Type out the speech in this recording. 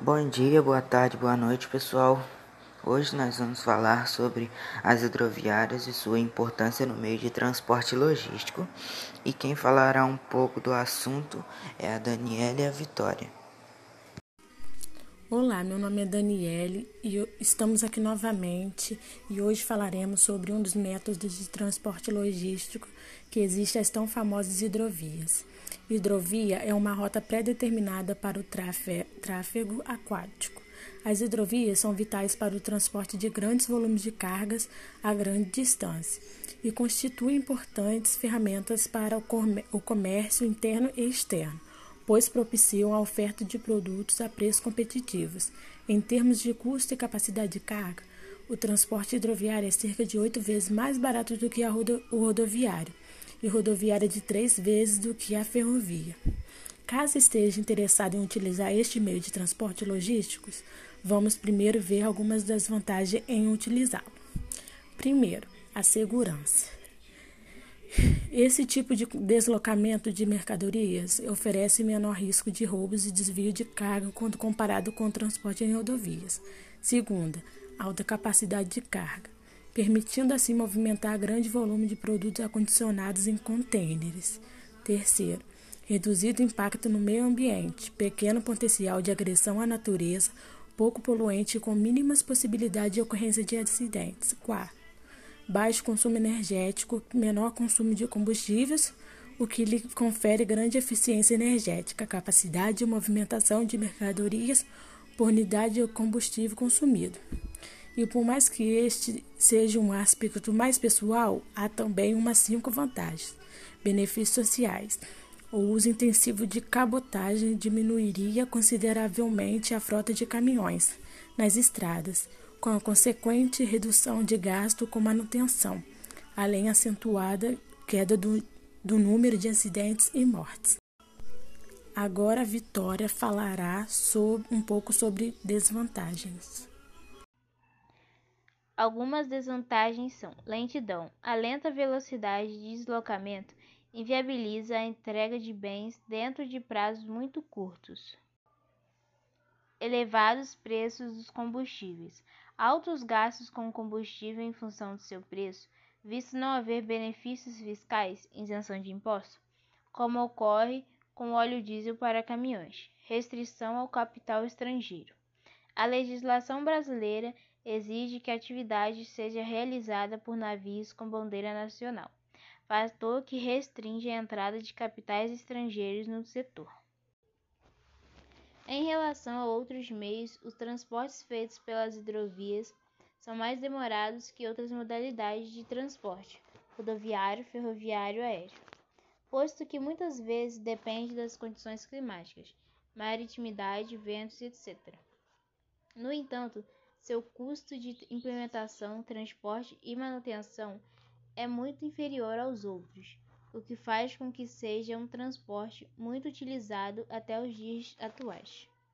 Bom dia, boa tarde, boa noite, pessoal. Hoje nós vamos falar sobre as hidroviárias e sua importância no meio de transporte logístico. E quem falará um pouco do assunto é a Daniela e a Vitória. Olá, meu nome é Daniele e estamos aqui novamente e hoje falaremos sobre um dos métodos de transporte logístico que existe as tão famosas hidrovias. Hidrovia é uma rota pré-determinada para o tráfego aquático. As hidrovias são vitais para o transporte de grandes volumes de cargas a grande distância e constituem importantes ferramentas para o comércio interno e externo pois propiciam a oferta de produtos a preços competitivos. Em termos de custo e capacidade de carga, o transporte hidroviário é cerca de oito vezes mais barato do que rodo o rodoviário, e rodoviário é de três vezes do que a ferrovia. Caso esteja interessado em utilizar este meio de transporte logísticos, vamos primeiro ver algumas das vantagens em utilizá-lo. Primeiro, a segurança. Esse tipo de deslocamento de mercadorias oferece menor risco de roubos e desvio de carga quando comparado com o transporte em rodovias. Segunda, alta capacidade de carga, permitindo assim movimentar grande volume de produtos acondicionados em contêineres. Terceiro, reduzido impacto no meio ambiente, pequeno potencial de agressão à natureza, pouco poluente com mínimas possibilidades de ocorrência de acidentes. Quarto, baixo consumo energético, menor consumo de combustíveis, o que lhe confere grande eficiência energética, capacidade de movimentação de mercadorias por unidade de combustível consumido. E por mais que este seja um aspecto mais pessoal, há também umas cinco vantagens. Benefícios sociais. O uso intensivo de cabotagem diminuiria consideravelmente a frota de caminhões nas estradas, com a consequente redução de gasto com manutenção, além acentuada queda do, do número de acidentes e mortes. Agora a Vitória falará sobre, um pouco sobre desvantagens. Algumas desvantagens são lentidão. A lenta velocidade de deslocamento inviabiliza a entrega de bens dentro de prazos muito curtos. Elevados preços dos combustíveis altos gastos com combustível em função do seu preço, visto não haver benefícios fiscais, isenção de impostos, como ocorre com óleo diesel para caminhões, restrição ao capital estrangeiro. A legislação brasileira exige que a atividade seja realizada por navios com bandeira nacional, fator que restringe a entrada de capitais estrangeiros no setor. Em relação a outros meios, os transportes feitos pelas hidrovias são mais demorados que outras modalidades de transporte, rodoviário, ferroviário aéreo, posto que muitas vezes depende das condições climáticas, maritimidade, ventos, etc. No entanto, seu custo de implementação, transporte e manutenção é muito inferior aos outros, o que faz com que seja um transporte muito utilizado até os dias atuais.